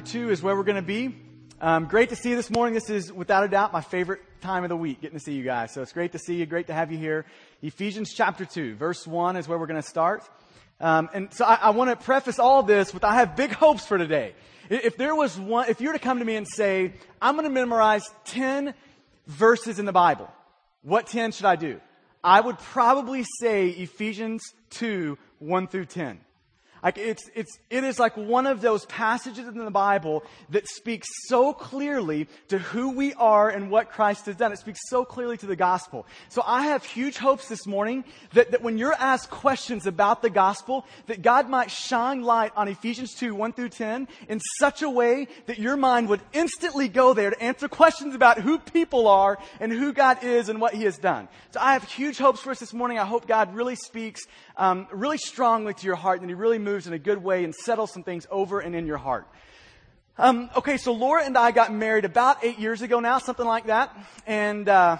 two is where we're going to be. Um, great to see you this morning. This is without a doubt my favorite time of the week, getting to see you guys. So it's great to see you. Great to have you here. Ephesians chapter two, verse one is where we're going to start. Um, and so I, I want to preface all this with I have big hopes for today. If there was one, if you were to come to me and say, I'm going to memorize 10 verses in the Bible, what 10 should I do? I would probably say Ephesians 2, 1 through 10. Like it's, it's, it is like one of those passages in the Bible that speaks so clearly to who we are and what Christ has done. It speaks so clearly to the gospel. So I have huge hopes this morning that, that when you're asked questions about the gospel, that God might shine light on Ephesians 2, 1 through 10 in such a way that your mind would instantly go there to answer questions about who people are and who God is and what He has done. So I have huge hopes for us this morning. I hope God really speaks um, really strongly to your heart and He really moves in a good way and settles some things over and in your heart. Um, okay, so Laura and I got married about eight years ago now, something like that. And uh,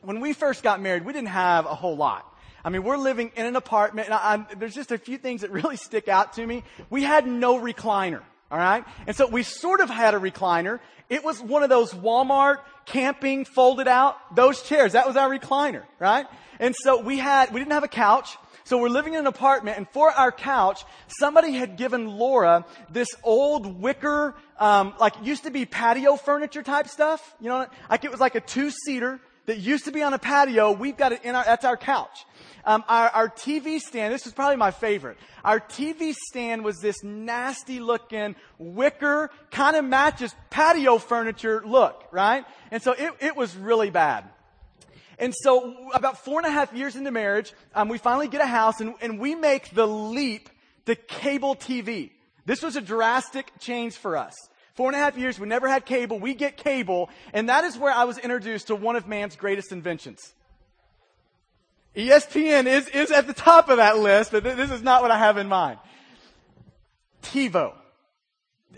when we first got married, we didn't have a whole lot. I mean, we're living in an apartment, and I, there's just a few things that really stick out to me. We had no recliner, all right? And so we sort of had a recliner. It was one of those Walmart camping folded out, those chairs. That was our recliner, right? And so we had, we didn't have a couch. So we're living in an apartment, and for our couch, somebody had given Laura this old wicker, um, like used to be patio furniture type stuff. You know, like it was like a two seater that used to be on a patio. We've got it in our, that's our couch. Um, our, our TV stand, this is probably my favorite. Our TV stand was this nasty looking wicker, kind of matches patio furniture look, right? And so it, it was really bad. And so about four and a half years into marriage, um, we finally get a house and, and we make the leap to cable TV. This was a drastic change for us. Four and a half years, we never had cable. We get cable. And that is where I was introduced to one of man's greatest inventions. ESPN is, is at the top of that list, but th- this is not what I have in mind. TiVo.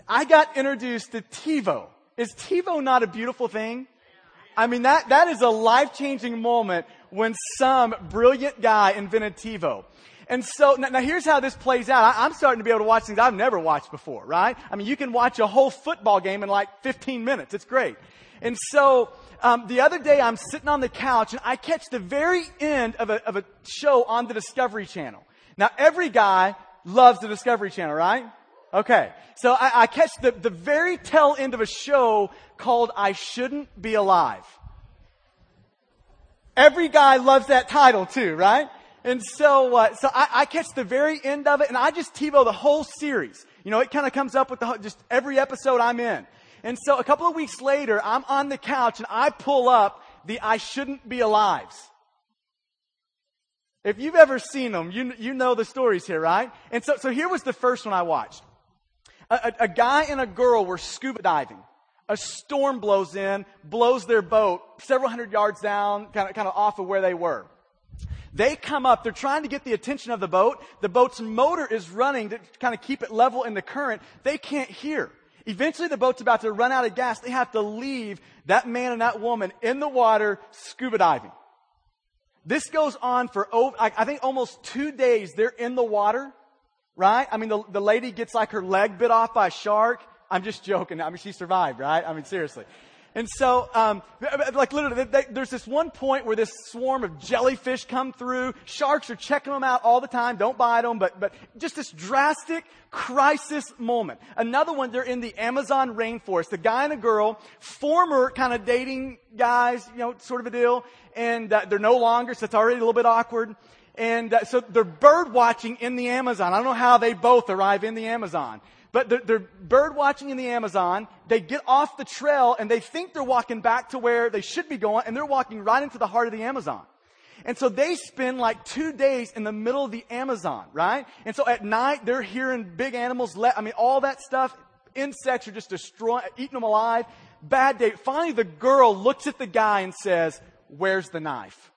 I got introduced to TiVo. Is TiVo not a beautiful thing? I mean, that, that is a life changing moment when some brilliant guy invented TiVo. And so, now, now, here's how this plays out. I, am starting to be able to watch things I've never watched before, right? I mean, you can watch a whole football game in like 15 minutes. It's great. And so, um, the other day I'm sitting on the couch and I catch the very end of a, of a show on the Discovery Channel. Now, every guy loves the Discovery Channel, right? Okay. So I, I catch the, the very tail end of a show called I Shouldn't Be Alive. Every guy loves that title too, right? And so, uh, so I, I, catch the very end of it, and I just TiVo the whole series. You know, it kind of comes up with the, just every episode I'm in. And so, a couple of weeks later, I'm on the couch and I pull up the "I Shouldn't Be Alives. If you've ever seen them, you you know the stories here, right? And so, so here was the first one I watched. A, a, a guy and a girl were scuba diving a storm blows in, blows their boat several hundred yards down, kind of, kind of off of where they were. They come up, they're trying to get the attention of the boat. The boat's motor is running to kind of keep it level in the current. They can't hear. Eventually the boat's about to run out of gas. They have to leave that man and that woman in the water scuba diving. This goes on for, I think almost two days. They're in the water, right? I mean, the, the lady gets like her leg bit off by a shark. I'm just joking. I mean, she survived, right? I mean, seriously. And so, um, like literally, they, there's this one point where this swarm of jellyfish come through. Sharks are checking them out all the time. Don't bite them, but, but just this drastic crisis moment. Another one, they're in the Amazon rainforest. The guy and a girl, former kind of dating guys, you know, sort of a deal. And uh, they're no longer, so it's already a little bit awkward. And uh, so they're bird watching in the Amazon. I don't know how they both arrive in the Amazon. But they're, they're, bird watching in the Amazon. They get off the trail and they think they're walking back to where they should be going and they're walking right into the heart of the Amazon. And so they spend like two days in the middle of the Amazon, right? And so at night they're hearing big animals let, I mean, all that stuff. Insects are just destroying, eating them alive. Bad day. Finally the girl looks at the guy and says, where's the knife?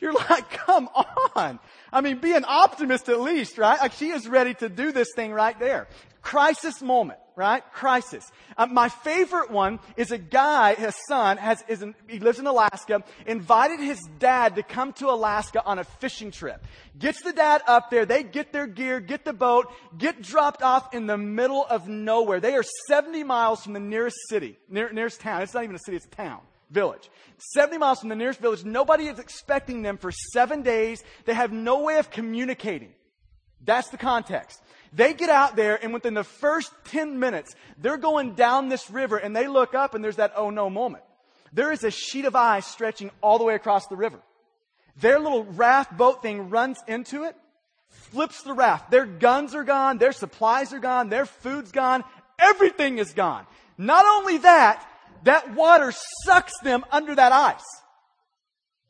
You're like, come on. I mean, be an optimist at least, right? Like she is ready to do this thing right there. Crisis moment, right? Crisis. Uh, my favorite one is a guy, his son, has, is in, he lives in Alaska, invited his dad to come to Alaska on a fishing trip. Gets the dad up there, they get their gear, get the boat, get dropped off in the middle of nowhere. They are 70 miles from the nearest city, near, nearest town. It's not even a city, it's a town village. 70 miles from the nearest village. Nobody is expecting them for seven days. They have no way of communicating. That's the context. They get out there and within the first 10 minutes, they're going down this river and they look up and there's that oh no moment. There is a sheet of ice stretching all the way across the river. Their little raft boat thing runs into it, flips the raft. Their guns are gone, their supplies are gone, their food's gone, everything is gone. Not only that, that water sucks them under that ice.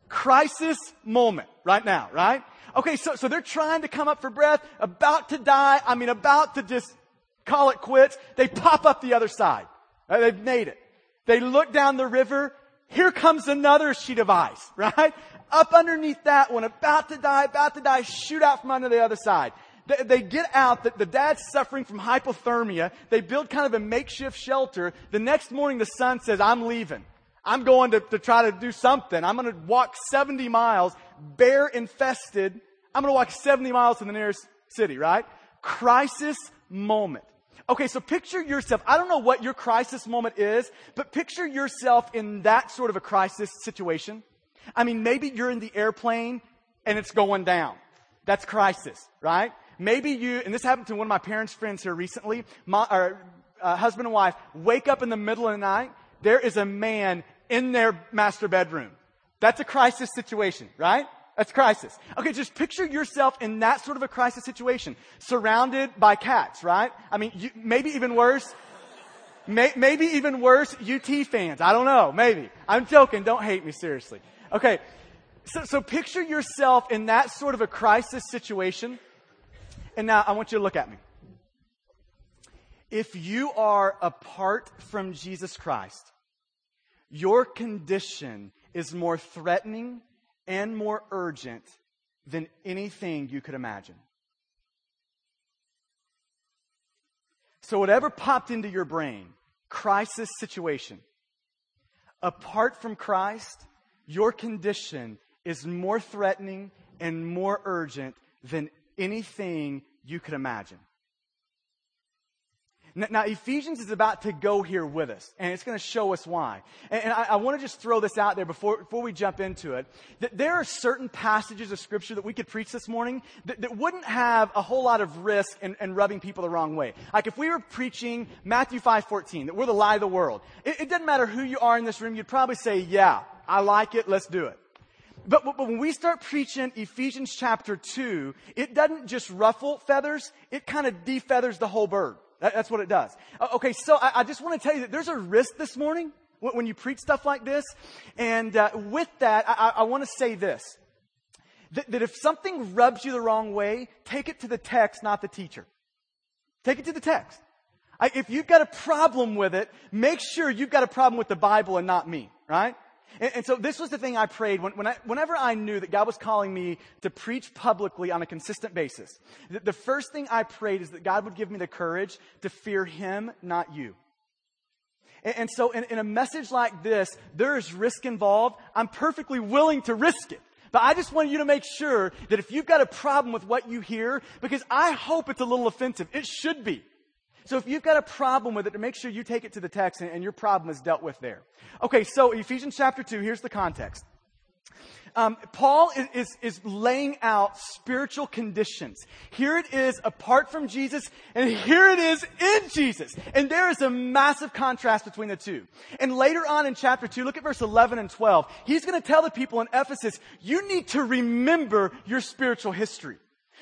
Crisis moment right now, right? Okay, so, so they're trying to come up for breath, about to die. I mean, about to just call it quits. They pop up the other side. Uh, they've made it. They look down the river. Here comes another sheet of ice, right? Up underneath that one, about to die, about to die, shoot out from under the other side. They, they get out, the, the dad's suffering from hypothermia. They build kind of a makeshift shelter. The next morning the son says, I'm leaving. I'm going to, to try to do something. I'm going to walk 70 miles, bear infested. I'm going to walk 70 miles to the nearest city, right? Crisis moment. Okay, so picture yourself. I don't know what your crisis moment is, but picture yourself in that sort of a crisis situation. I mean, maybe you're in the airplane and it's going down. That's crisis, right? Maybe you, and this happened to one of my parents' friends here recently, my, or, uh, husband and wife, wake up in the middle of the night. There is a man in their master bedroom. That's a crisis situation, right? That's crisis. Okay, just picture yourself in that sort of a crisis situation, surrounded by cats, right? I mean, you, maybe even worse, may, maybe even worse, UT fans. I don't know, maybe. I'm joking. Don't hate me, seriously. Okay, so, so picture yourself in that sort of a crisis situation. And now I want you to look at me. If you are apart from Jesus Christ, your condition is more threatening and more urgent than anything you could imagine. So, whatever popped into your brain, crisis situation, apart from Christ, your condition is more threatening and more urgent than anything you could imagine. Now, Ephesians is about to go here with us, and it's going to show us why. And, I, I want to just throw this out there before, before we jump into it. That there are certain passages of Scripture that we could preach this morning that, that wouldn't have a whole lot of risk in, in, rubbing people the wrong way. Like if we were preaching Matthew 5.14, that we're the light of the world. It, it doesn't matter who you are in this room, you'd probably say, yeah, I like it, let's do it. But, but, when we start preaching Ephesians chapter 2, it doesn't just ruffle feathers, it kind of defeathers the whole bird. That, that's what it does. Okay, so I, I just want to tell you that there's a risk this morning when you preach stuff like this. And uh, with that, I, I want to say this. That, if something rubs you the wrong way, take it to the text, not the teacher. Take it to the text. If you've got a problem with it, make sure you've got a problem with the Bible and not me, right? And, and so this was the thing I prayed when, when I, whenever I knew that God was calling me to preach publicly on a consistent basis. The, the first thing I prayed is that God would give me the courage to fear Him, not you. And, and so in, in a message like this, there is risk involved. I'm perfectly willing to risk it. But I just want you to make sure that if you've got a problem with what you hear, because I hope it's a little offensive, it should be. So if you've got a problem with it, make sure you take it to the text and, and your problem is dealt with there. Okay, so Ephesians chapter 2, here's the context. Um, Paul is, is, is, laying out spiritual conditions. Here it is apart from Jesus, and here it is in Jesus. And there is a massive contrast between the two. And later on in chapter 2, look at verse 11 and 12. He's going to tell the people in Ephesus, you need to remember your spiritual history.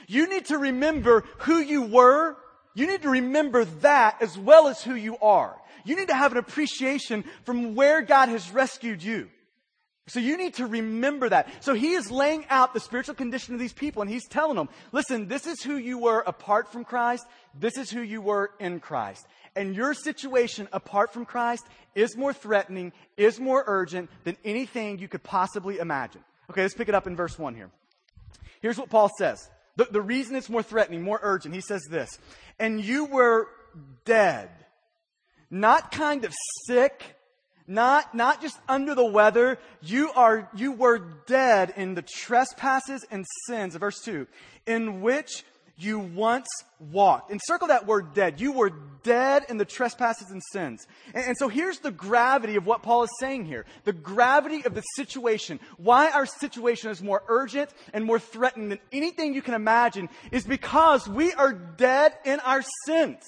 You need to remember who you were you need to remember that as well as who you are. You need to have an appreciation from where God has rescued you. So you need to remember that. So he is laying out the spiritual condition of these people and he's telling them, listen, this is who you were apart from Christ. This is who you were in Christ. And your situation apart from Christ is more threatening, is more urgent than anything you could possibly imagine. Okay, let's pick it up in verse 1 here. Here's what Paul says. The, the reason it's more threatening, more urgent, he says this. And you were dead Not kind of sick, not, not just under the weather. You are, you were dead in the trespasses and sins, verse 2, in which you once walked. And circle that word dead. You were dead in the trespasses and sins. And, and, so here's the gravity of what Paul is saying here. The gravity of the situation. Why our situation is more urgent and more threatened than anything you can imagine is because we are dead in our sins.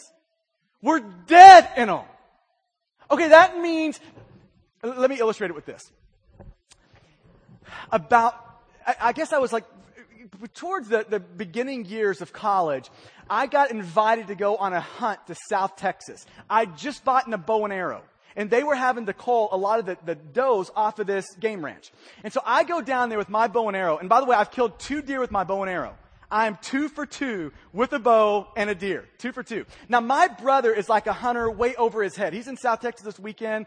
We're dead in them. Okay, that means, let me illustrate it with this. About, I, I guess I was like towards the, the beginning years of college, I got invited to go on a hunt to South Texas. I just bought in a bow and arrow. And they were having to call a lot of the, the does off of this game ranch. And so I go down there with my bow and arrow. And by the way, I've killed two deer with my bow and arrow. I am two for two with a bow and a deer. Two for two. Now my brother is like a hunter way over his head. He's in South Texas this weekend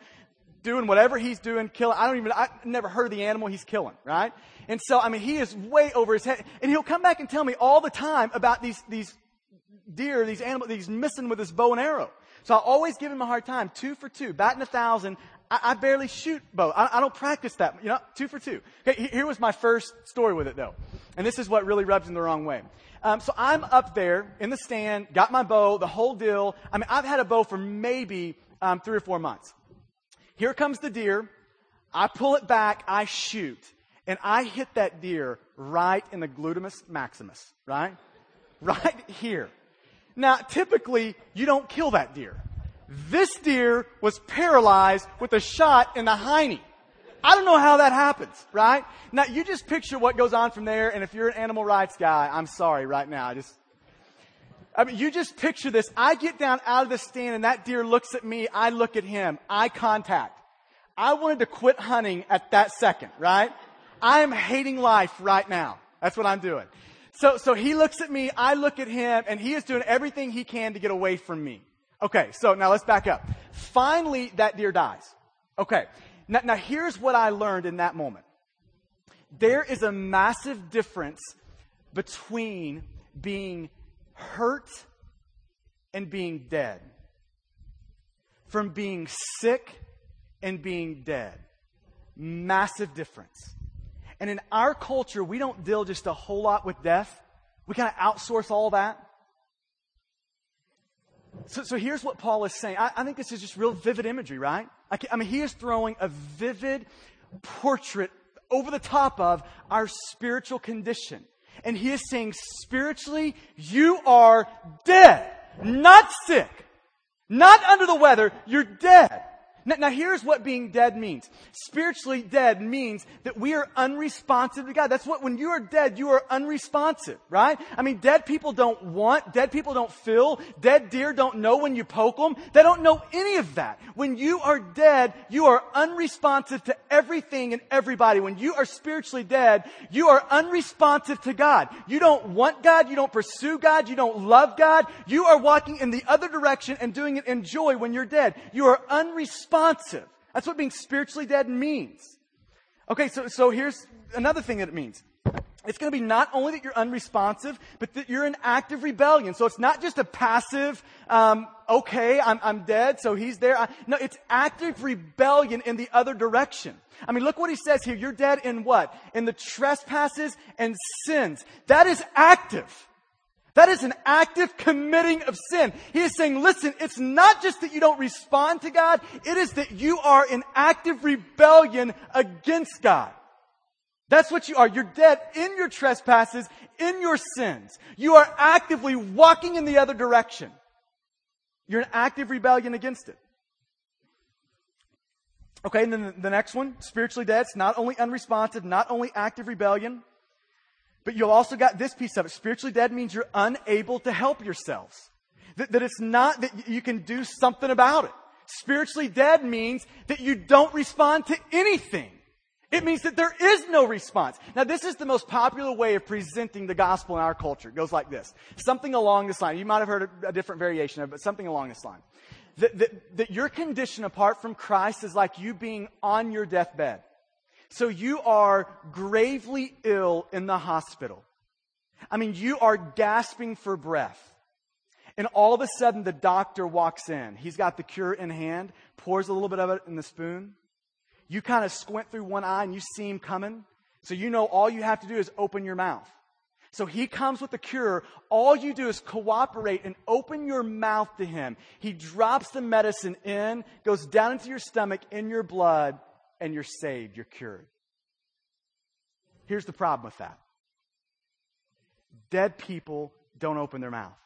doing whatever he's doing, killing. I don't even, I never heard of the animal he's killing, right? And so, I mean, he is way over his head. And he'll come back and tell me all the time about these, these deer, these animals that he's missing with his bow and arrow. So I always give him a hard time. Two for two, batting a thousand. I, I barely shoot bow. I, I, don't practice that. You know, two for two. Okay, here was my first story with it though. And this is what really rubs him the wrong way. Um, so I'm up there in the stand, got my bow, the whole deal. I mean, I've had a bow for maybe um, three or four months. Here comes the deer. I pull it back. I shoot. And I hit that deer right in the glutamus maximus, right? Right here. Now, typically, you don't kill that deer. This deer was paralyzed with a shot in the hiney. I don't know how that happens, right? Now, you just picture what goes on from there, and if you're an animal rights guy, I'm sorry right now. I just, I mean, you just picture this. I get down out of the stand and that deer looks at me. I look at him. Eye contact. I wanted to quit hunting at that second, right? I am hating life right now. That's what I'm doing. So, so he looks at me. I look at him and he is doing everything he can to get away from me. Okay. So now let's back up. Finally, that deer dies. Okay. Now, now here's what I learned in that moment. There is a massive difference between being hurt and being dead. From being sick and being dead. Massive difference. And in our culture, we don't deal just a whole lot with death. We kind of outsource all that. So, so here's what Paul is saying. I, I think this is just real vivid imagery, right? I, I mean, he is throwing a vivid portrait over the top of our spiritual condition. And he is saying, spiritually, you are dead, not sick, not under the weather, you're dead. Now, now, here's what being dead means. Spiritually dead means that we are unresponsive to God. That's what, when you are dead, you are unresponsive, right? I mean, dead people don't want, dead people don't feel, dead deer don't know when you poke them. They don't know any of that. When you are dead, you are unresponsive to everything and everybody. When you are spiritually dead, you are unresponsive to God. You don't want God, you don't pursue God, you don't love God. You are walking in the other direction and doing it in joy when you're dead. You are unresponsive unresponsive. That's what being spiritually dead means. Okay, so, so here's another thing that it means. It's going to be not only that you're unresponsive, but that you're in active rebellion. So it's not just a passive, um, okay, I'm, I'm dead, so he's there. I, no, it's active rebellion in the other direction. I mean, look what he says here. You're dead in what? In the trespasses and sins. That is active. That is an active committing of sin. He is saying, listen, it's not just that you don't respond to God, it is that you are in active rebellion against God. That's what you are. You're dead in your trespasses, in your sins. You are actively walking in the other direction. You're in active rebellion against it. Okay, and then the next one, spiritually dead. It's not only unresponsive, not only active rebellion, but you've also got this piece of it. Spiritually dead means you're unable to help yourselves. That, that it's not that you can do something about it. Spiritually dead means that you don't respond to anything. It means that there is no response. Now, this is the most popular way of presenting the gospel in our culture. It goes like this. Something along this line. You might have heard a, different variation of it, but something along this line. That, that, that your condition apart from Christ is like you being on your deathbed. So you are gravely ill in the hospital. I mean, you are gasping for breath. And all of a sudden, the doctor walks in. He's got the cure in hand, pours a little bit of it in the spoon. You kind of squint through one eye and you see him coming. So you know all you have to do is open your mouth. So he comes with the cure. All you do is cooperate and open your mouth to him. He drops the medicine in, goes down into your stomach, in your blood, and you're saved. You're cured. Here's the problem with that dead people don't open their mouth.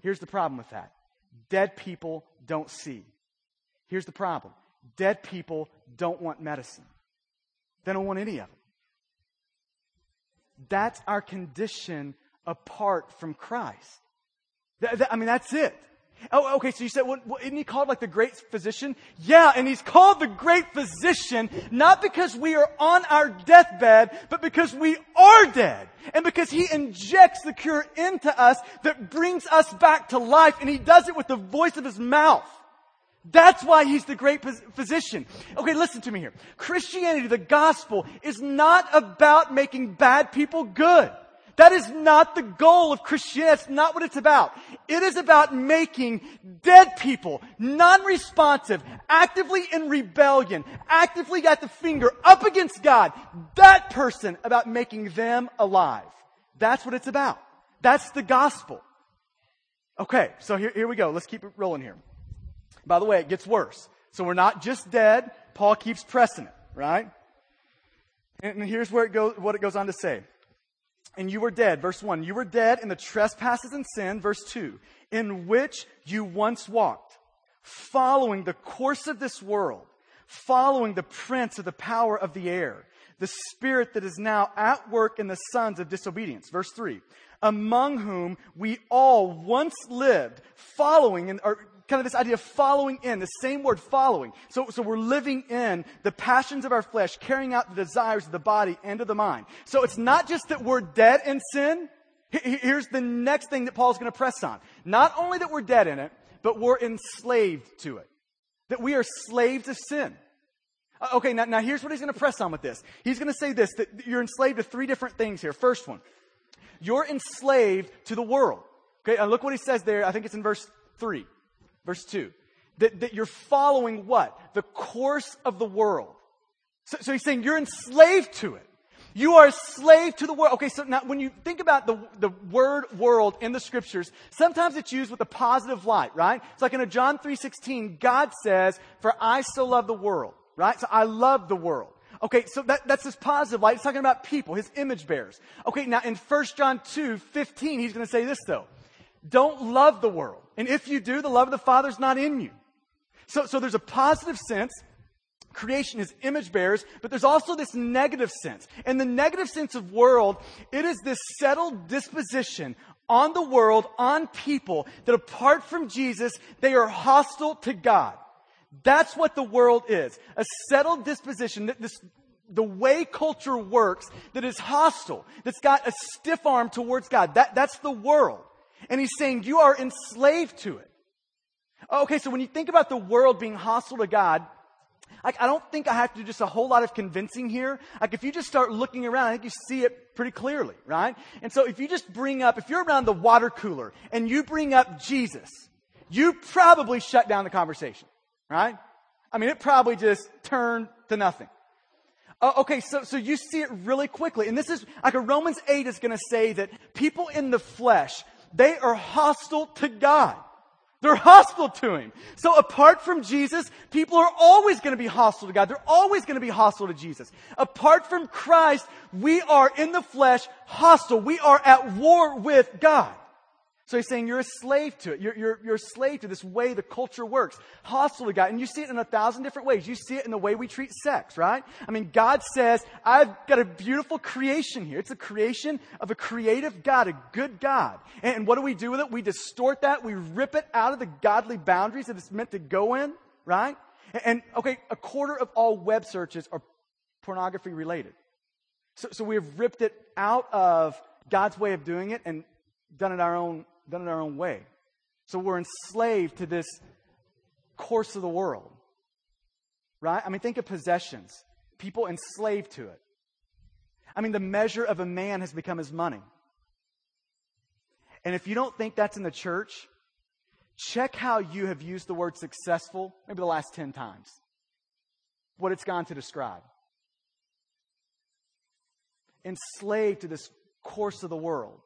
Here's the problem with that dead people don't see. Here's the problem dead people don't want medicine, they don't want any of it. That's our condition apart from Christ. Th- th- I mean, that's it. Oh, okay, so you said, well, isn't he called like the great physician? Yeah, and he's called the great physician not because we are on our deathbed, but because we are dead. And because he injects the cure into us that brings us back to life, and he does it with the voice of his mouth. That's why he's the great physician. Okay, listen to me here. Christianity, the gospel, is not about making bad people good. That is not the goal of Christianity. That's not what it's about. It is about making dead people non-responsive, actively in rebellion, actively got the finger up against God. That person about making them alive. That's what it's about. That's the gospel. Okay, so here, here we go. Let's keep it rolling here. By the way, it gets worse. So we're not just dead. Paul keeps pressing it, right? And here's where it goes, what it goes on to say. And you were dead, verse 1. You were dead in the trespasses and sin, verse 2, in which you once walked, following the course of this world, following the prince of the power of the air, the spirit that is now at work in the sons of disobedience. Verse 3. Among whom we all once lived, following, and, kind of this idea of following in, the same word following. So, so we're living in the passions of our flesh, carrying out the desires of the body and of the mind. So it's not just that we're dead in sin. Here's the next thing that Paul's going to press on. Not only that we're dead in it, but we're enslaved to it. That we are slaves of sin. Uh, okay, now, now here's what he's going to press on with this. He's going to say this, that you're enslaved to three different things here. First one, you're enslaved to the world. Okay, and look what he says there. I think it's in verse 3. Verse 2. That, that you're following what? The course of the world. So, so he's saying you're enslaved to it. You are a slave to the world. Okay, so now when you think about the, the word world in the scriptures, sometimes it's used with a positive light, right? It's like in a John 3.16, God says, for I so love the world, right? So I love the world. Okay, so that, that's this positive light. He's talking about people, his image bearers. Okay, now in 1 John 2, 15, he's going to say this though. Don't love the world. And if you do, the love of the Father is not in you. So, so there's a positive sense. Creation is image bearers, but there's also this negative sense. And the negative sense of world, it is this settled disposition on the world, on people, that apart from Jesus, they are hostile to God. That's what the world is. A settled disposition, that this, the way culture works, that is hostile, that's got a stiff arm towards God. That, that's the world. And he's saying you are enslaved to it. Okay, so when you think about the world being hostile to God, like, I don't think I have to do just a whole lot of convincing here. Like, if you just start looking around, I think you see it pretty clearly, right? And so if you just bring up, if you're around the water cooler and you bring up Jesus, you probably shut down the conversation, right? I mean, it probably just turned to nothing. Uh, okay, so, so you see it really quickly. And this is, like a Romans 8 is going to say that people in the flesh, they are hostile to God. They're hostile to Him. So apart from Jesus, people are always going to be hostile to God. They're always going to be hostile to Jesus. Apart from Christ, we are in the flesh hostile. We are at war with God. So he's saying you're a slave to it. You're, you're, you're a slave to this way the culture works. Hostile to God. And you see it in a thousand different ways. You see it in the way we treat sex, right? I mean, God says, I've got a beautiful creation here. It's a creation of a creative God, a good God. And, and what do we do with it? We distort that. We rip it out of the godly boundaries that it's meant to go in, right? And, and okay, a quarter of all web searches are pornography related. So, so we have ripped it out of God's way of doing it and done it our own done it our own way. So we're enslaved to this course of the world. Right? I mean, think of possessions. People enslaved to it. I mean, the measure of a man has become his money. And if you don't think that's in the church, check how you have used the word successful maybe the last 10 times. What it's gone to describe. Enslaved to this course of the world,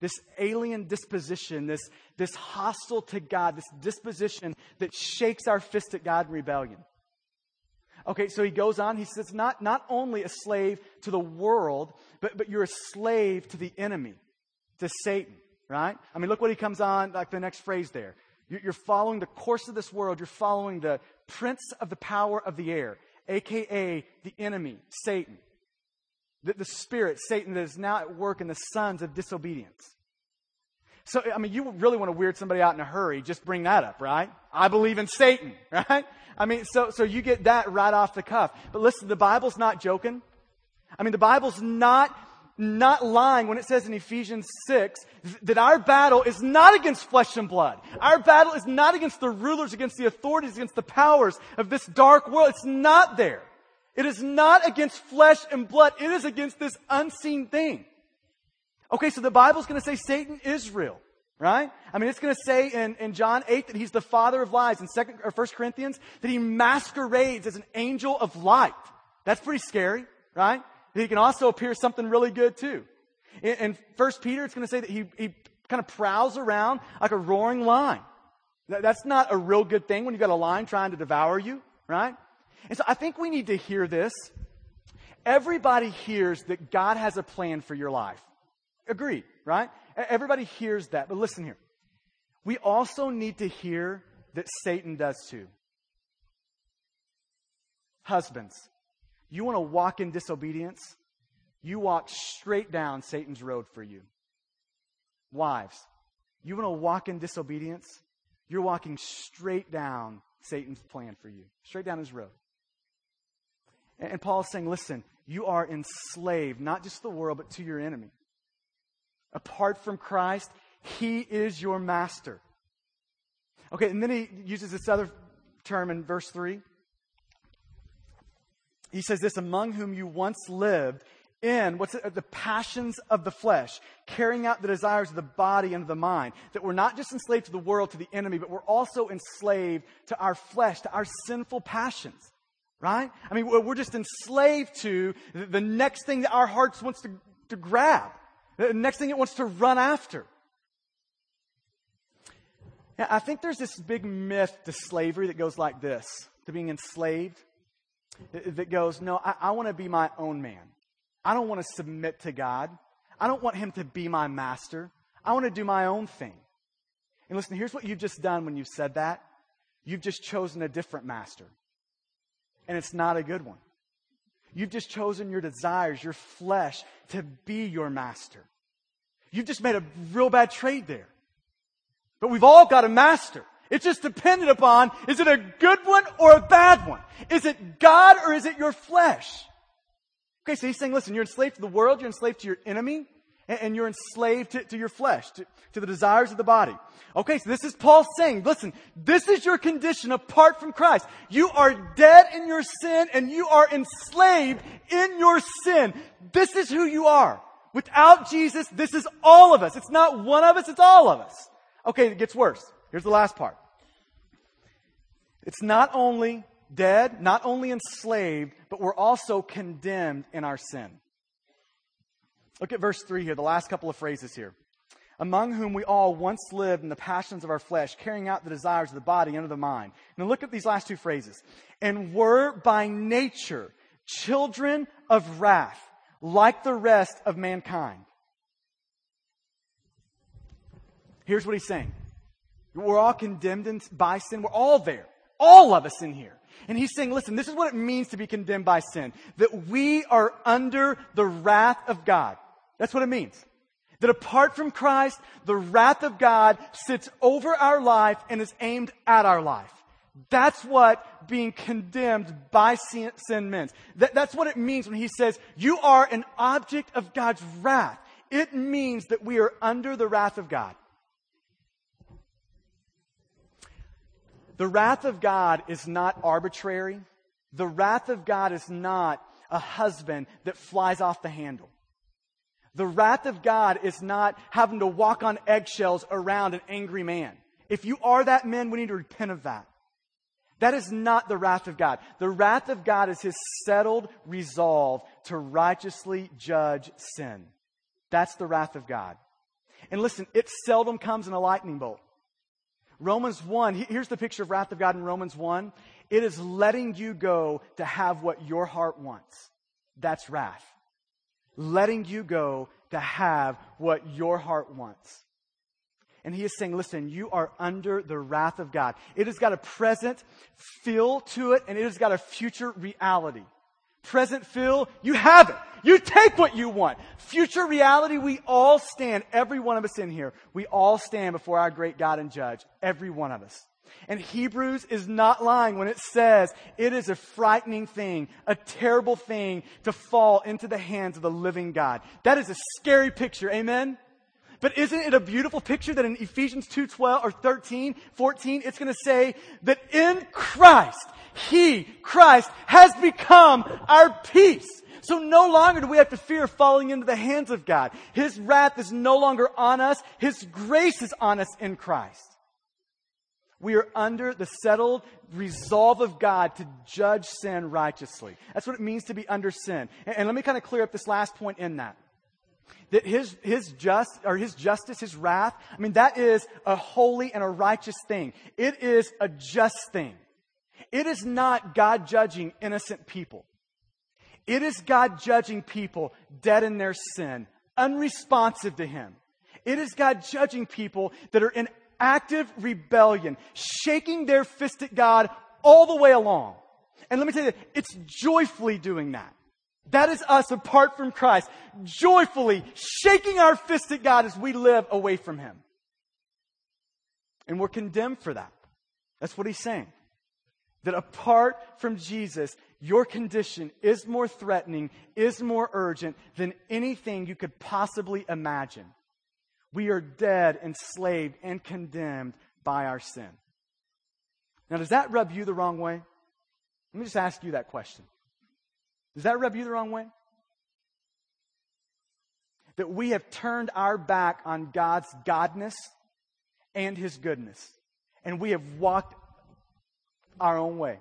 this alien disposition, this, this hostile to God, this disposition that shakes our fist at God in rebellion. Okay, so he goes on. He says, not, not only a slave to the world, but, but you're a slave to the enemy, to Satan, right? I mean, look what he comes on, like the next phrase there. You're following the course of this world. You're following the prince of the power of the air, aka the enemy, Satan. The, the spirit, Satan, that is now at work in the sons of disobedience. So, I mean, you really want to weird somebody out in a hurry, just bring that up, right? I believe in Satan, right? I mean, so, so you get that right off the cuff. But listen, the Bible's not joking. I mean, the Bible's not, not lying when it says in Ephesians 6 that our battle is not against flesh and blood. Our battle is not against the rulers, against the authorities, against the powers of this dark world. It's not there. It is not against flesh and blood. It is against this unseen thing. Okay, so the Bible's going to say Satan is real, right? I mean, it's going to say in, in John 8 that he's the father of lies. In second or first Corinthians, that he masquerades as an angel of light. That's pretty scary, right? He can also appear something really good too. In, in Peter, it's going to say that he, he kind of prowls around like a roaring lion. That, that's not a real good thing when you've got a lion trying to devour you, right? And so I think we need to hear this. Everybody hears that God has a plan for your life. Agreed, right? Everybody hears that. But listen here. We also need to hear that Satan does too. Husbands, you want to walk in disobedience? You walk straight down Satan's road for you. Wives, you want to walk in disobedience? You're walking straight down Satan's plan for you, straight down his road. And Paul is saying, listen, you are enslaved, not just to the world, but to your enemy. Apart from Christ, he is your master. Okay, and then he uses this other term in verse 3. He says this, among whom you once lived in what's it, the passions of the flesh, carrying out the desires of the body and of the mind. That we're not just enslaved to the world, to the enemy, but we're also enslaved to our flesh, to our sinful passions. Right? I mean, we're just enslaved to the next thing that our hearts wants to, to grab. The next thing it wants to run after. Yeah, I think there's this big myth to slavery that goes like this, to being enslaved, that goes, no, I, I want to be my own man. I don't want to submit to God. I don't want him to be my master. I want to do my own thing. And listen, here's what you've just done when you've said that. You've just chosen a different master. And it's not a good one. You've just chosen your desires, your flesh, to be your master. You've just made a real bad trade there. But we've all got a master. It's just dependent upon, is it a good one or a bad one? Is it God or is it your flesh? Okay, so he's saying, listen, you're enslaved to the world, you're enslaved to your enemy, and you're enslaved to, to your flesh, to, to the desires of the body. Okay, so this is Paul saying, listen, this is your condition apart from Christ. You are dead in your sin and you are enslaved in your sin. This is who you are. Without Jesus, this is all of us. It's not one of us, it's all of us. Okay, it gets worse. Here's the last part. It's not only dead, not only enslaved, but we're also condemned in our sin. Look at verse 3 here, the last couple of phrases here. Among whom we all once lived in the passions of our flesh, carrying out the desires of the body and of the mind. Now look at these last two phrases. And were by nature children of wrath, like the rest of mankind. Here's what he's saying. We're all condemned by sin. We're all there. All of us in here. And he's saying, listen, this is what it means to be condemned by sin. That we are under the wrath of God. That's what it means. That apart from Christ, the wrath of God sits over our life and is aimed at our life. That's what being condemned by sin, means. That, that's what it means when he says, you are an object of God's wrath. It means that we are under the wrath of God. The wrath of God is not arbitrary. The wrath of God is not a husband that flies off the handle. The wrath of God is not having to walk on eggshells around an angry man. If you are that man, we need to repent of that. That is not the wrath of God. The wrath of God is his settled resolve to righteously judge sin. That's the wrath of God. And listen, it seldom comes in a lightning bolt. Romans 1, here's the picture of wrath of God in Romans 1. It is letting you go to have what your heart wants. That's wrath. Letting you go to have what your heart wants. And he is saying, listen, you are under the wrath of God. It has got a present feel to it and it has got a future reality. Present feel, you have it. You take what you want. Future reality, we all stand, every one of us in here, we all stand before our great God and judge. Every one of us. And Hebrews is not lying when it says it is a frightening thing, a terrible thing to fall into the hands of the living God. That is a scary picture. Amen? But isn't it a beautiful picture that in Ephesians 2, 12 or 13, 14, it's going to say that in Christ, He, Christ, has become our peace. So no longer do we have to fear falling into the hands of God. His wrath is no longer on us. His grace is on us in Christ. We are under the settled resolve of God to judge sin righteously. That's what it means to be under sin. And, and let me kind of clear up this last point in that that his, his just, or his justice, his wrath, I mean, that is a holy and a righteous thing. It is a just thing. It is not God judging innocent people. It is God judging people dead in their sin, unresponsive to Him. It is God judging people that are in active rebellion, shaking their fist at God all the way along. And let me tell you, it's joyfully doing that. That is us apart from Christ, joyfully shaking our fist at God as we live away from Him. And we're condemned for that. That's what He's saying. That apart from Jesus, your condition is more threatening, is more urgent than anything you could possibly imagine. We are dead, enslaved, and condemned by our sin. Now, does that rub you the wrong way? Let me just ask you that question. Does that rub you the wrong way? That we have turned our back on God's godness and His goodness, and we have walked our own way.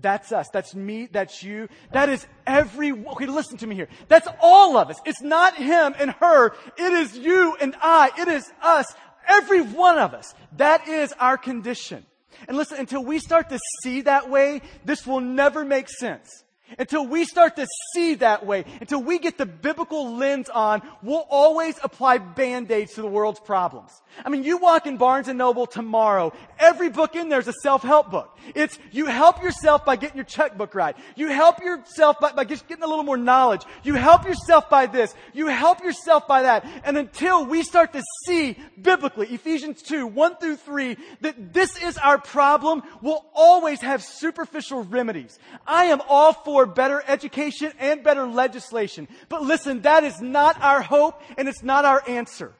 That's us. That's me. That's you. That is every, okay, listen to me here. That's all of us. It's not him and her. It is you and I. It is us. Every one of us. That is our condition. And listen, until we start to see that way, this will never make sense. Until we start to see that way, until we get the biblical lens on, we'll always apply band-aids to the world's problems. I mean, you walk in Barnes and Noble tomorrow, every book in there is a self-help book. It's, you help yourself by getting your checkbook right. You help yourself by, by just getting a little more knowledge. You help yourself by this. You help yourself by that. And until we start to see biblically, Ephesians 2, 1 through 3, that this is our problem, we'll always have superficial remedies. I am all for better education and better legislation. But listen, that is not our hope and it's not our answer.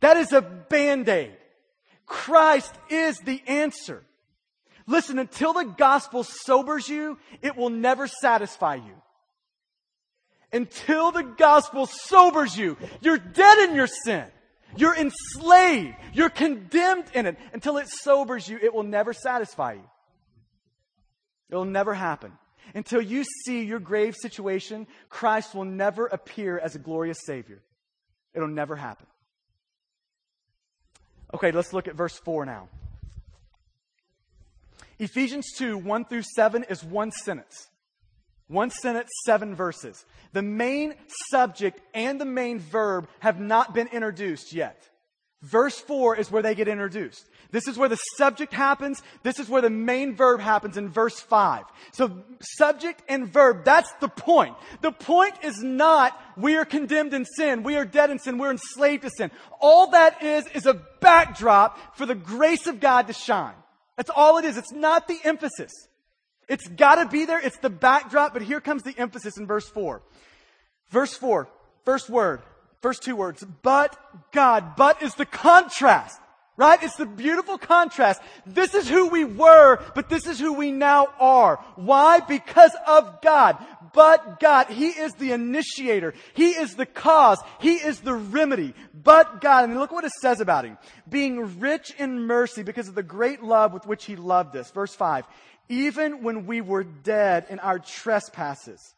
That is a band-aid. Christ is the answer. Listen, until the gospel sobers you, it will never satisfy you. Until the gospel sobers you, you're dead in your sin. You're enslaved. You're condemned in it. Until it sobers you, it will never satisfy you. It'll never happen. Until you see your grave situation, Christ will never appear as a glorious Savior. It'll never happen. Okay, let's look at verse 4 now. Ephesians 2, 1 through 7 is one sentence. One sentence, seven verses. The main subject and the main verb have not been introduced yet. Verse 4 is where they get introduced. This is where the subject happens. This is where the main verb happens in verse 5. So subject and verb, that's the point. The point is not we are condemned in sin. We are dead in sin. We're enslaved to sin. All that is, is a backdrop for the grace of God to shine. That's all it is. It's not the emphasis. It's gotta be there. It's the backdrop, but here comes the emphasis in verse 4. Verse 4, first word. First two words, but God. But is the contrast. Right? It's the beautiful contrast. This is who we were, but this is who we now are. Why? Because of God. But God. He is the initiator. He is the cause. He is the remedy. But God. And look what it says about him. Being rich in mercy because of the great love with which he loved us. Verse 5. Even when we were dead in our trespasses,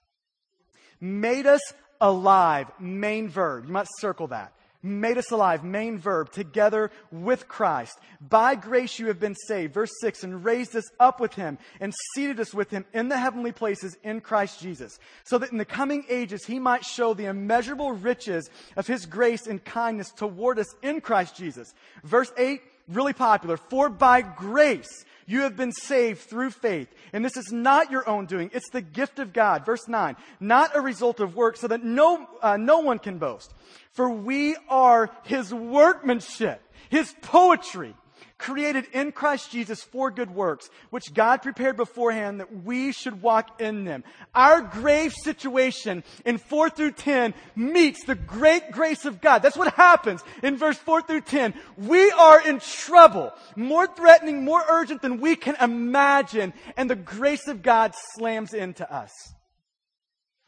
made us alive. Main verb. You must circle that made us alive, main verb, together with Christ. By grace you have been saved, verse 6, and raised us up with him and seated us with him in the heavenly places in Christ Jesus, so that in the coming ages he might show the immeasurable riches of his grace and kindness toward us in Christ Jesus. Verse 8, really popular, for by grace you have been saved through faith. And this is not your own doing. It's the gift of God. Verse 9. Not a result of work so that no, uh, no one can boast. For we are His workmanship, His poetry, created in Christ Jesus for good works, which God prepared beforehand that we should walk in them. Our grave situation in 4 through 10 meets the great grace of God. That's what happens in verse 4 through 10. We are in trouble, more threatening, more urgent than we can imagine, and the grace of God slams into us.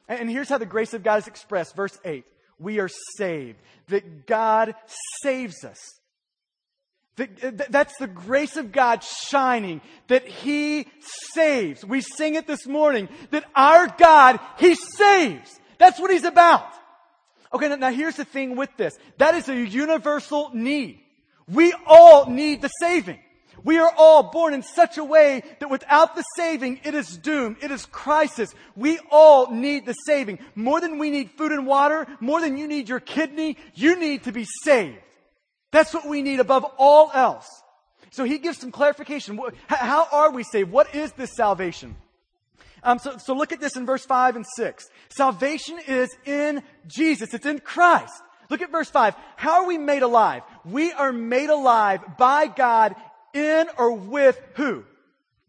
And here's how the grace of God is expressed. Verse 8. We are saved. That God saves us. That's the grace of God shining, that He saves. We sing it this morning, that our God, He saves. That's what He's about. Okay, now, here's the thing with this. That is a universal need. We all need the saving. We are all born in such a way that without the saving, it is doom. It is crisis. We all need the saving. More than we need food and water, more than you need your kidney, you need to be saved. That's what we need above all else. So he gives some clarification. How are we saved? What is this salvation? Um, so, so look at this in verse 5 and 6. Salvation is in Jesus. It's in Christ. Look at verse 5. How are we made alive? We are made alive by God in or with who?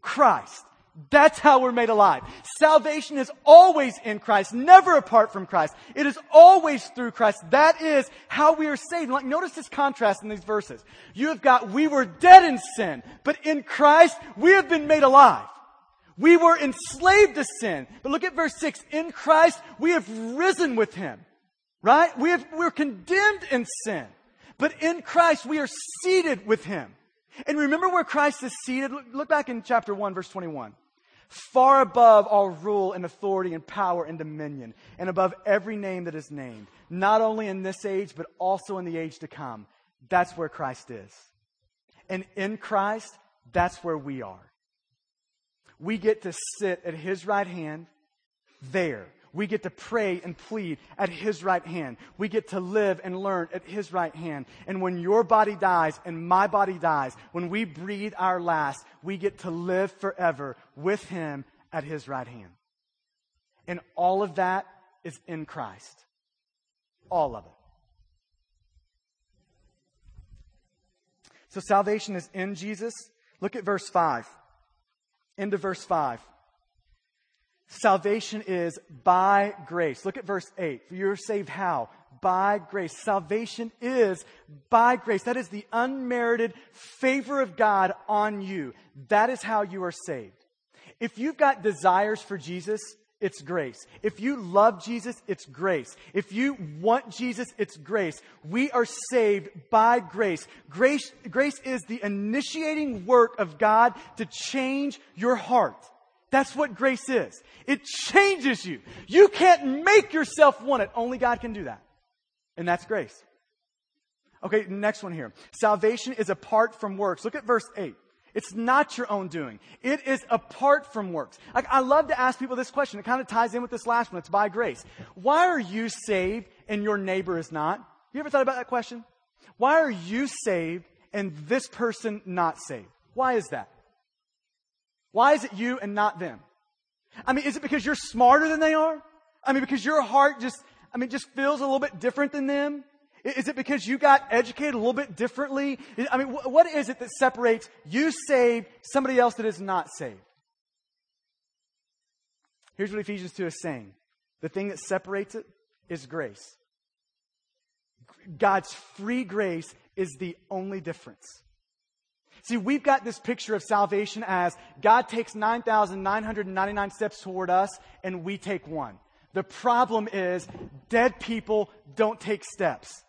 Christ. That's how we're made alive. Salvation is always in Christ, never apart from Christ. It is always through Christ. That is how we are saved. Like, notice this contrast in these verses. You have got, we were dead in sin, but in Christ, we have been made alive. We were enslaved to sin. But look at verse 6. In Christ, we have risen with Him. Right? We have, we're condemned in sin. But in Christ, we are seated with Him. And remember where Christ is seated? Look back in chapter 1, verse 21 far above all rule and authority and power and dominion, and above every name that is named, not only in this age, but also in the age to come. That's where Christ is. And in Christ, that's where we are. We get to sit at his right hand there we get to pray and plead at His right hand. We get to live and learn at His right hand. And when your body dies and my body dies, when we breathe our last, we get to live forever with Him at His right hand. And all of that is in Christ. All of it. So salvation is in Jesus. Look at verse 5. Into verse 5. Salvation is by grace. Look at verse 8. You're saved how? By grace. Salvation is by grace. That is the unmerited favor of God on you. That is how you are saved. If you've got desires for Jesus, it's grace. If you love Jesus, it's grace. If you want Jesus, it's grace. We are saved by grace. Grace, grace is the initiating work of God to change your heart. That's what grace is. It changes you. You can't make yourself want it. Only God can do that. And that's grace. Okay, next one here. Salvation is apart from works. Look at verse 8. It's not your own doing. It is apart from works. Like, I love to ask people this question. It kind of ties in with this last one. It's by grace. Why are you saved and your neighbor is not? You ever thought about that question? Why are you saved and this person not saved? Why is that? Why is it you and not them? I mean, is it because you're smarter than they are? I mean, because your heart just, I mean, just feels a little bit different than them? Is it because you got educated a little bit differently? I mean, what is it that separates you saved, somebody else that is not saved? Here's what Ephesians 2 is saying. The thing that separates it is grace. God's free grace is the only difference. See, we've got this picture of salvation as God takes 9,999 steps toward us and we take one. The problem is dead people don't take steps.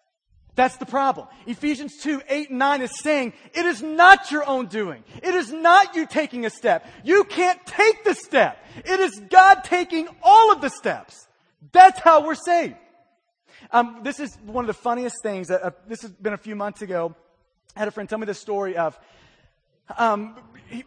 That's the problem. Ephesians 2, 8 and 9 is saying, it is not your own doing. It is not you taking a step. You can't take the step. It is God taking all of the steps. That's how we're saved. Um, this is one of the funniest things. Uh, this has been a few months ago. I had a friend tell me the story of um, he,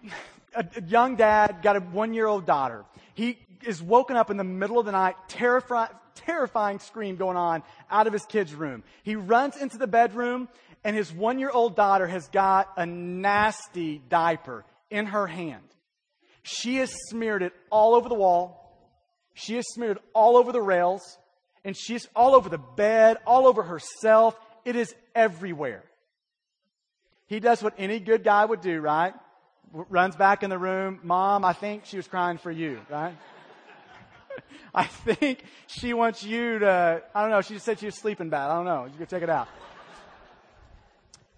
a, a young dad got a one year old daughter. He is woken up in the middle of the night, terrifying scream going on out of his kid's room. He runs into the bedroom and his one year old daughter has got a nasty diaper in her hand. She has smeared it all over the wall. She has smeared it all over the rails and she's all over the bed, all over herself. It is everywhere. He does what any good guy would do, right? Runs back in the room. Mom, I think she was crying for you, right? I think she wants you to, I don't know, she just said she was sleeping bad. I don't know. You can check it out.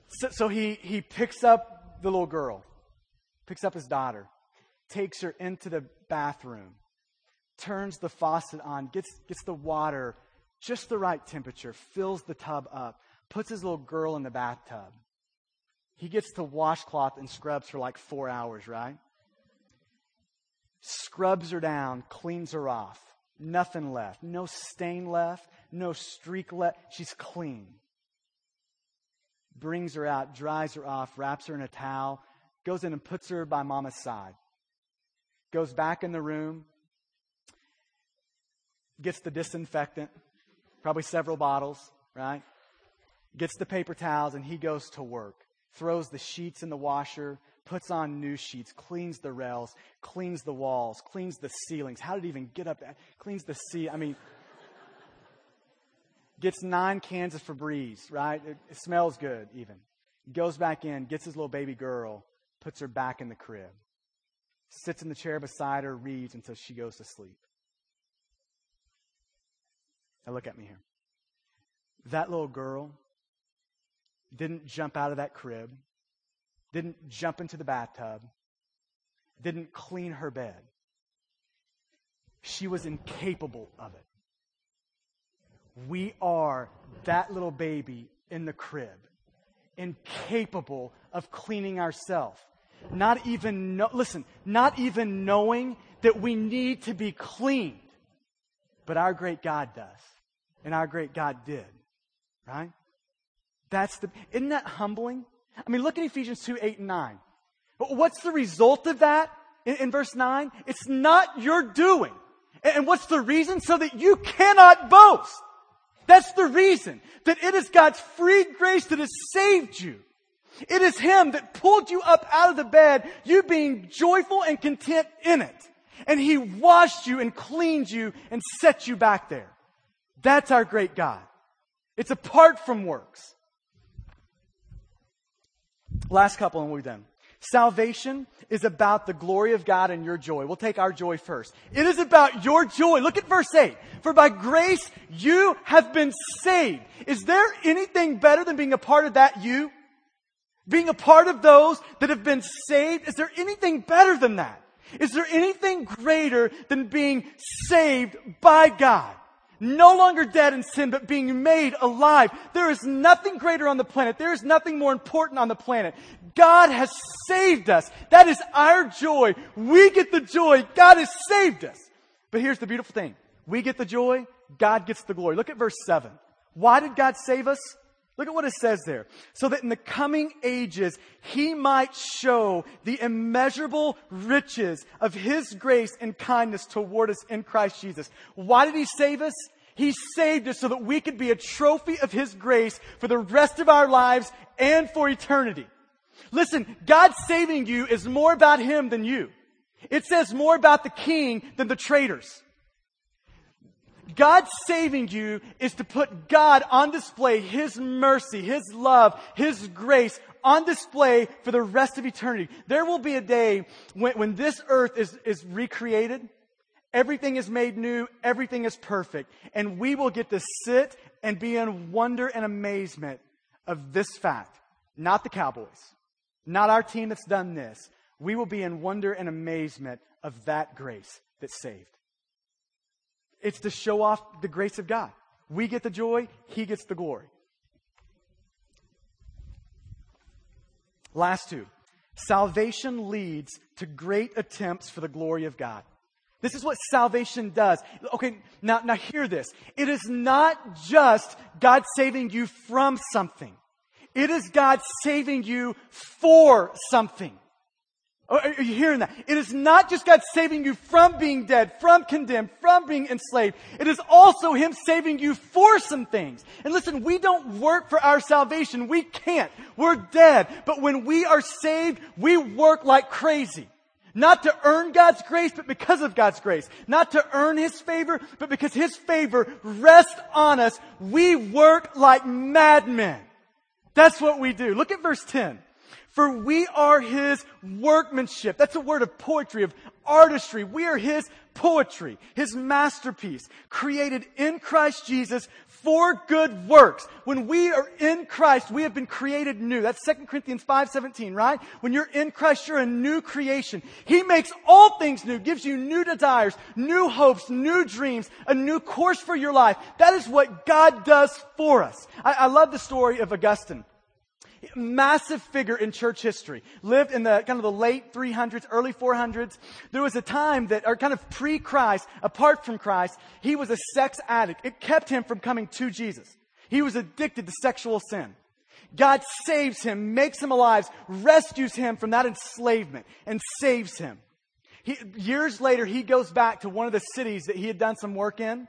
So, so he, he picks up the little girl, picks up his daughter, takes her into the bathroom, turns the faucet on, gets, gets the water just the right temperature, fills the tub up, puts his little girl in the bathtub. He gets to washcloth and scrubs for like four hours, right? Scrubs her down, cleans her off. Nothing left. No stain left. No streak left. She's clean. Brings her out, dries her off, wraps her in a towel, goes in and puts her by mama's side. Goes back in the room, gets the disinfectant, probably several bottles, right? Gets the paper towels and he goes to work. Throws the sheets in the washer, puts on new sheets, cleans the rails, cleans the walls, cleans the ceilings. How did he even get up there? Cleans the sea. I mean, gets nine cans of Febreze, right? It, it smells good, even. Goes back in, gets his little baby girl, puts her back in the crib, sits in the chair beside her, reads until she goes to sleep. Now, look at me here. That little girl didn't jump out of that crib didn't jump into the bathtub, didn't clean her bed. She was incapable of it. We are that little baby in the crib, incapable of cleaning ourselves. Not even, listen, not even knowing that we need to be cleaned. But our great God does. And our great God did. Right? That's the, isn't that humbling? I mean, look at Ephesians 2, 8 and 9. What's the result of that in, in verse 9? It's not your doing. And what's the reason? So that you cannot boast. That's the reason. That it is God's free grace that has saved you. It is Him that pulled you up out of the bed, you being joyful and content in it. And He washed you and cleaned you and set you back there. That's our great God. It's apart from works. Last couple and we're done. Salvation is about the glory of God and your joy. We'll take our joy first. It is about your joy. Look at verse 8. For by grace you have been saved. Is there anything better than being a part of that you? Being a part of those that have been saved? Is there anything better than that? Is there anything greater than being saved by God? No longer dead in sin, but being made alive. There is nothing greater on the planet. There is nothing more important on the planet. God has saved us. That is our joy. We get the joy. God has saved us. But here's the beautiful thing. We get the joy. God gets the glory. Look at verse 7. Why did God save us? Look at what it says there. So that in the coming ages, he might show the immeasurable riches of his grace and kindness toward us in Christ Jesus. Why did he save us? He saved us so that we could be a trophy of his grace for the rest of our lives and for eternity. Listen, God saving you is more about him than you. It says more about the king than the traitors. God saving you is to put God on display, His mercy, His love, His grace on display for the rest of eternity. There will be a day when, when this earth is, is recreated, everything is made new, everything is perfect, and we will get to sit and be in wonder and amazement of this fact, not the cowboys, not our team that's done this, we will be in wonder and amazement of that grace that saved. It's to show off the grace of God. We get the joy, He gets the glory. Last two. Salvation leads to great attempts for the glory of God. This is what salvation does. Okay, now, now hear this. It is not just God saving you from something. It is God saving you for something. Oh, are you hearing that? It is not just God saving you from being dead, from condemned, from being enslaved. It is also Him saving you for some things. And listen, we don't work for our salvation. We can't. We're dead. But when we are saved, we work like crazy. Not to earn God's grace, but because of God's grace. Not to earn His favor, but because His favor rests on us. We work like madmen. That's what we do. Look at verse 10. For we are his workmanship. That's a word of poetry, of artistry. We are his poetry, his masterpiece, created in Christ Jesus for good works. When we are in Christ, we have been created new. That's 2 Corinthians 5:17, right? When you're in Christ, you're a new creation. He makes all things new, gives you new desires, new hopes, new dreams, a new course for your life. That is what God does for us. I, I love the story of Augustine massive figure in church history. Lived in the kind of the late 300s, early 400s. There was a time that, or kind of pre-Christ, apart from Christ, he was a sex addict. It kept him from coming to Jesus. He was addicted to sexual sin. God saves him, makes him alive, rescues him from that enslavement, and saves him. He, years later, he goes back to one of the cities that he had done some work in,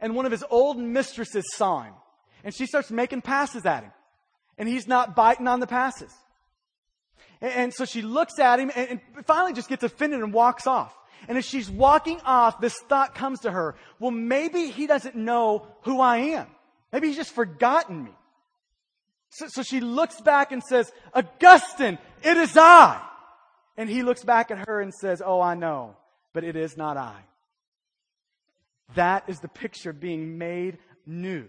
and one of his old mistresses saw him, and she starts making passes at him and he's not biting on the passes. And, and so she looks at him and, and finally just gets offended and walks off. And as she's walking off, this thought comes to her, well, maybe he doesn't know who I am. Maybe he's just forgotten me. So, so, she looks back and says, Augustine, it is I. And he looks back at her and says, Oh, I know, but it is not I. That is the picture being made new.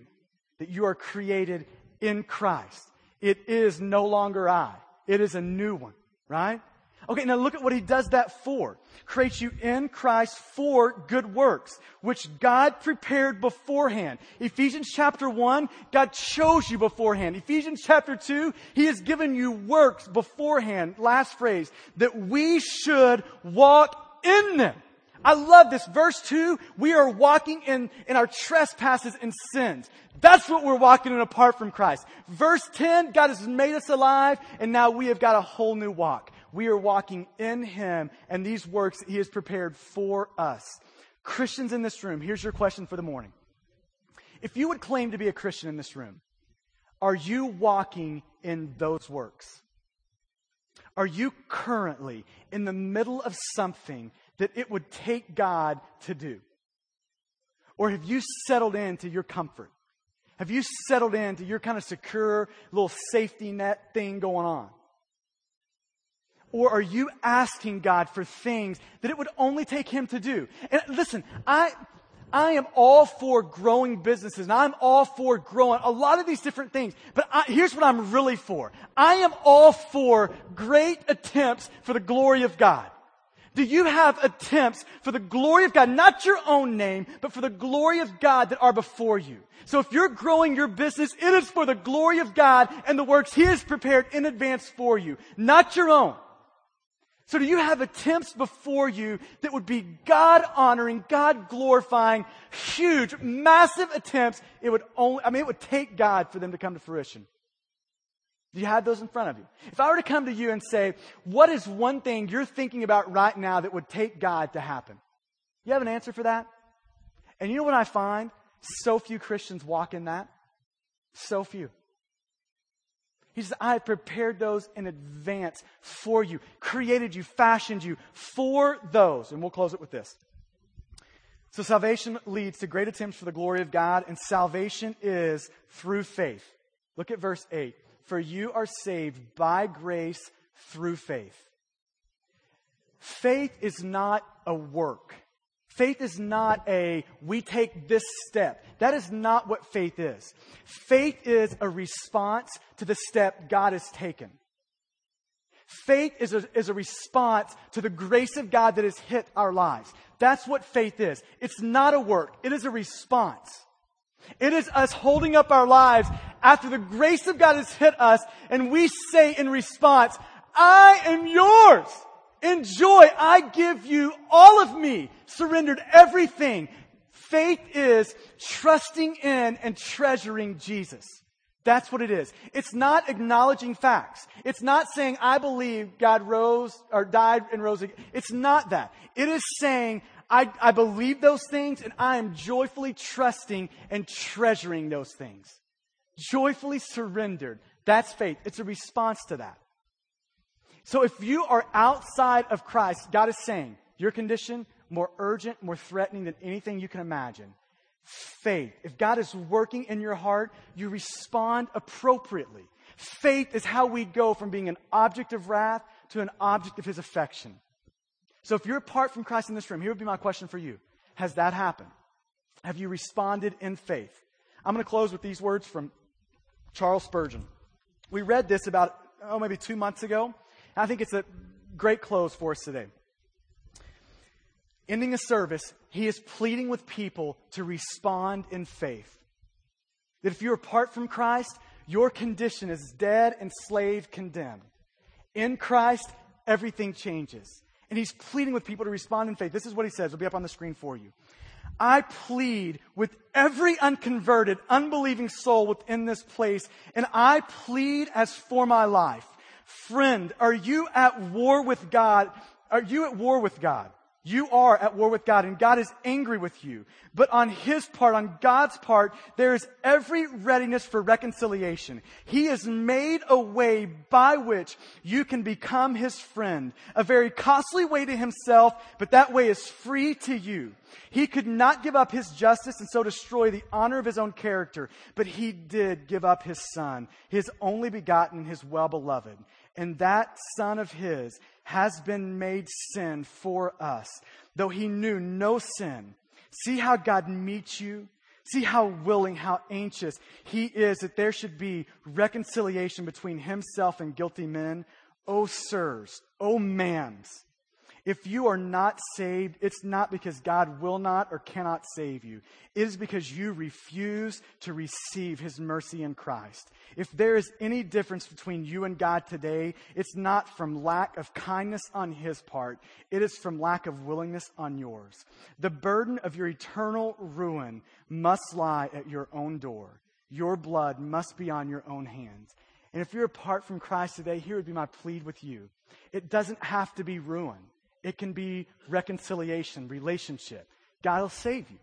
That you are created in Christ. It is no longer I. It is a new one, right? Okay, now look at what he does that for. Creates you in Christ for good works, which God prepared beforehand. Ephesians chapter 1, God chose you beforehand. Ephesians chapter 2, he has given you works beforehand. Last phrase, that we should walk in them. I love this. Verse 2, we are walking in, in our trespasses and sins. That's what we're walking in apart from Christ. Verse 10, God has made us alive and now we have got a whole new walk. We are walking in Him and these works He has prepared for us. Christians in this room, here's your question for the morning. If you would claim to be a Christian in this room, are you walking in those works? Are you currently in the middle of something that it would take God to do? Or have you settled into your comfort? Have you settled into your kind of secure little safety net thing going on? Or are you asking God for things that it would only take Him to do? And listen, I, I am all for growing businesses and I'm all for growing a lot of these different things. But I, here's what I'm really for. I am all for great attempts for the glory of God. Do you have attempts for the glory of God, not your own name, but for the glory of God that are before you? So if you're growing your business, it is for the glory of God and the works He has prepared in advance for you, not your own. So do you have attempts before you that would be God honoring, God glorifying, huge, massive attempts? It would only, I mean, it would take God for them to come to fruition. Do you have those in front of you? If I were to come to you and say, what is one thing you're thinking about right now that would take God to happen? You have an answer for that? And you know what I find? So few Christians walk in that. So few. He says, I have prepared those in advance for you, created you, fashioned you for those. And we'll close it with this. So salvation leads to great attempts for the glory of God, and salvation is through faith. Look at verse 8. For you are saved by grace through faith. Faith is not a work. Faith is not a, we take this step. That is not what faith is. Faith is a response to the step God has taken. Faith is a, is a response to the grace of God that has hit our lives. That's what faith is. It's not a work. It is a response. It is us holding up our lives after the grace of God has hit us and we say in response, I am yours. Enjoy. I give you all of me. Surrendered everything. Faith is trusting in and treasuring Jesus. That's what it is. It's not acknowledging facts. It's not saying, I believe God rose or died and rose again. It's not that. It is saying, I, I believe those things and I am joyfully trusting and treasuring those things. Joyfully surrendered. That's faith. It's a response to that. So if you are outside of Christ, God is saying, your condition, more urgent, more threatening than anything you can imagine faith. If God is working in your heart, you respond appropriately. Faith is how we go from being an object of wrath to an object of his affection. So if you're apart from Christ in this room, here would be my question for you. Has that happened? Have you responded in faith? I'm going to close with these words from Charles Spurgeon. We read this about, oh, maybe two months ago. I think it's a great close for us today ending a service, he is pleading with people to respond in faith. That if you're apart from Christ, your condition is dead, enslaved, condemned. In Christ, everything changes. And he's pleading with people to respond in faith. This is what he says. It'll be up on the screen for you. I plead with every unconverted, unbelieving soul within this place, and I plead as for my life. Friend, are you at war with God? Are you at war with God? You are at war with God and God is angry with you. But on His part, on God's part, there is every readiness for reconciliation. He has made a way by which you can become His friend. A very costly way to Himself, but that way is free to you. He could not give up His justice and so destroy the honor of His own character, but He did give up His Son, His only begotten, His well beloved. And that Son of His has been made sin for us, though He knew no sin. See how God meets you? See how willing, how anxious He is that there should be reconciliation between Himself and guilty men. Oh, sirs, oh, mans, if you are not saved, it's not because God will not or cannot save you. It is because you refuse to receive His mercy in Christ. If there is any difference between you and God today, it's not from lack of kindness on His part. It is from lack of willingness on yours. The burden of your eternal ruin must lie at your own door. Your blood must be on your own hands. And if you're apart from Christ today, here would be my plead with you. It doesn't have to be ruin. It can be reconciliation, relationship. God will save you.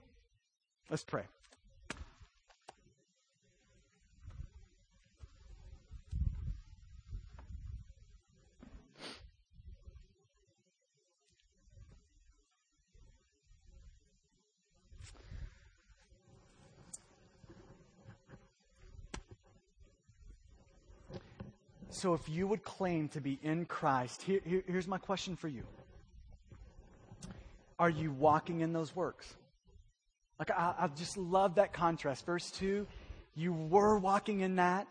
Let's pray. So, if you would claim to be in Christ, here, here, here's my question for you are you walking in those works? Like, I, I just love that contrast. Verse 2, you were walking in that.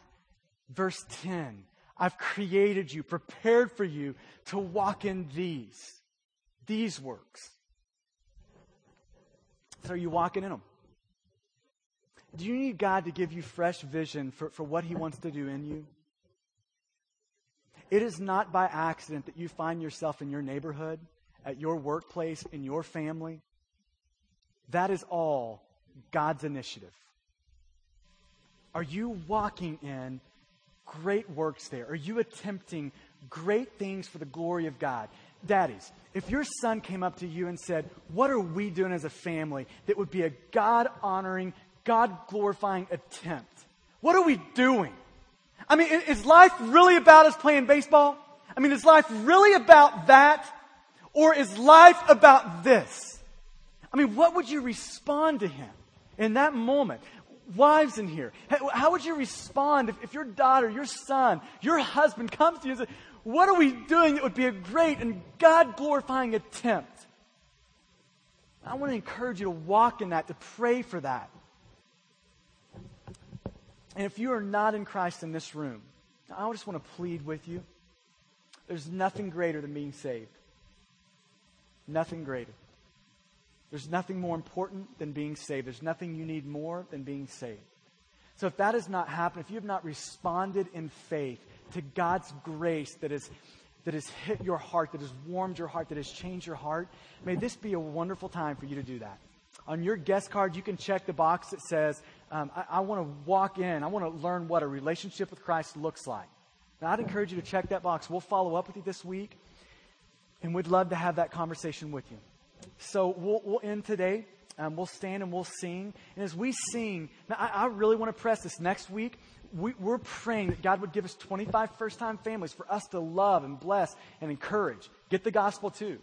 Verse 10, I've created you, prepared for you to walk in these, these works. So are you walking in them? Do you need God to give you fresh vision for, for what He wants to do in you? It is not by accident that you find yourself in your neighborhood at your workplace, in your family, that is all God's initiative. Are you walking in great works there? Are you attempting great things for the glory of God? Daddies, if your son came up to you and said, What are we doing as a family that would be a God honoring, God glorifying attempt? What are we doing? I mean, is life really about us playing baseball? I mean, is life really about that? Or is life about this? I mean, what would you respond to him in that moment? Wives in here, how would you respond if, if your daughter, your son, your husband comes to you and says, What are we doing that would be a great and God glorifying attempt? I want to encourage you to walk in that, to pray for that. And if you are not in Christ in this room, I just want to plead with you. There's nothing greater than being saved. Nothing greater. There's nothing more important than being saved. There's nothing you need more than being saved. So if that has not happened, if you have not responded in faith to God's grace that has, that has hit your heart, that has warmed your heart, that has changed your heart, may this be a wonderful time for you to do that. On your guest card, you can check the box that says, um, I, I want to walk in, I want to learn what a relationship with Christ looks like. Now, I'd encourage you to check that box. We'll follow up with you this week, and we'd love to have that conversation with you. So we'll, we'll end today. Um, we'll stand and we'll sing. And as we sing, I, I really want to press this next week. We, we're praying that God would give us 25 first time families for us to love and bless and encourage. Get the gospel too.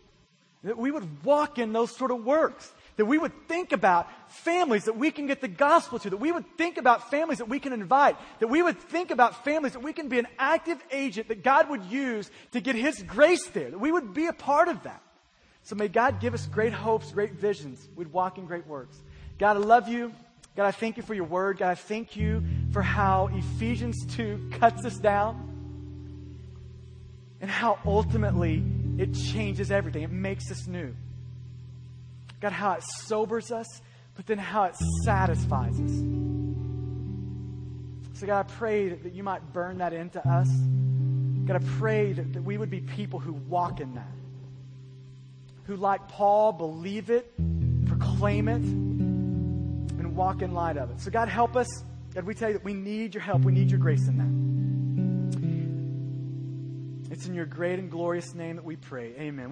That we would walk in those sort of works. That we would think about families that we can get the gospel to. That we would think about families that we can invite. That we would think about families that we can be an active agent that God would use to get His grace there. That we would be a part of that. So may God give us great hopes, great visions. We'd walk in great works. God, I love you. God, I thank you for your word. God, I thank you for how Ephesians 2 cuts us down and how ultimately it changes everything. It makes us new. God, how it sobers us, but then how it satisfies us. So, God, I pray that, you might burn that into us. God, I pray that we would be people who walk in that who, like Paul, believe it, proclaim it, and walk in light of it. So, God, help us. God, we tell you that we need your help. We need your grace in that. It's in your great and glorious name that we pray. Amen.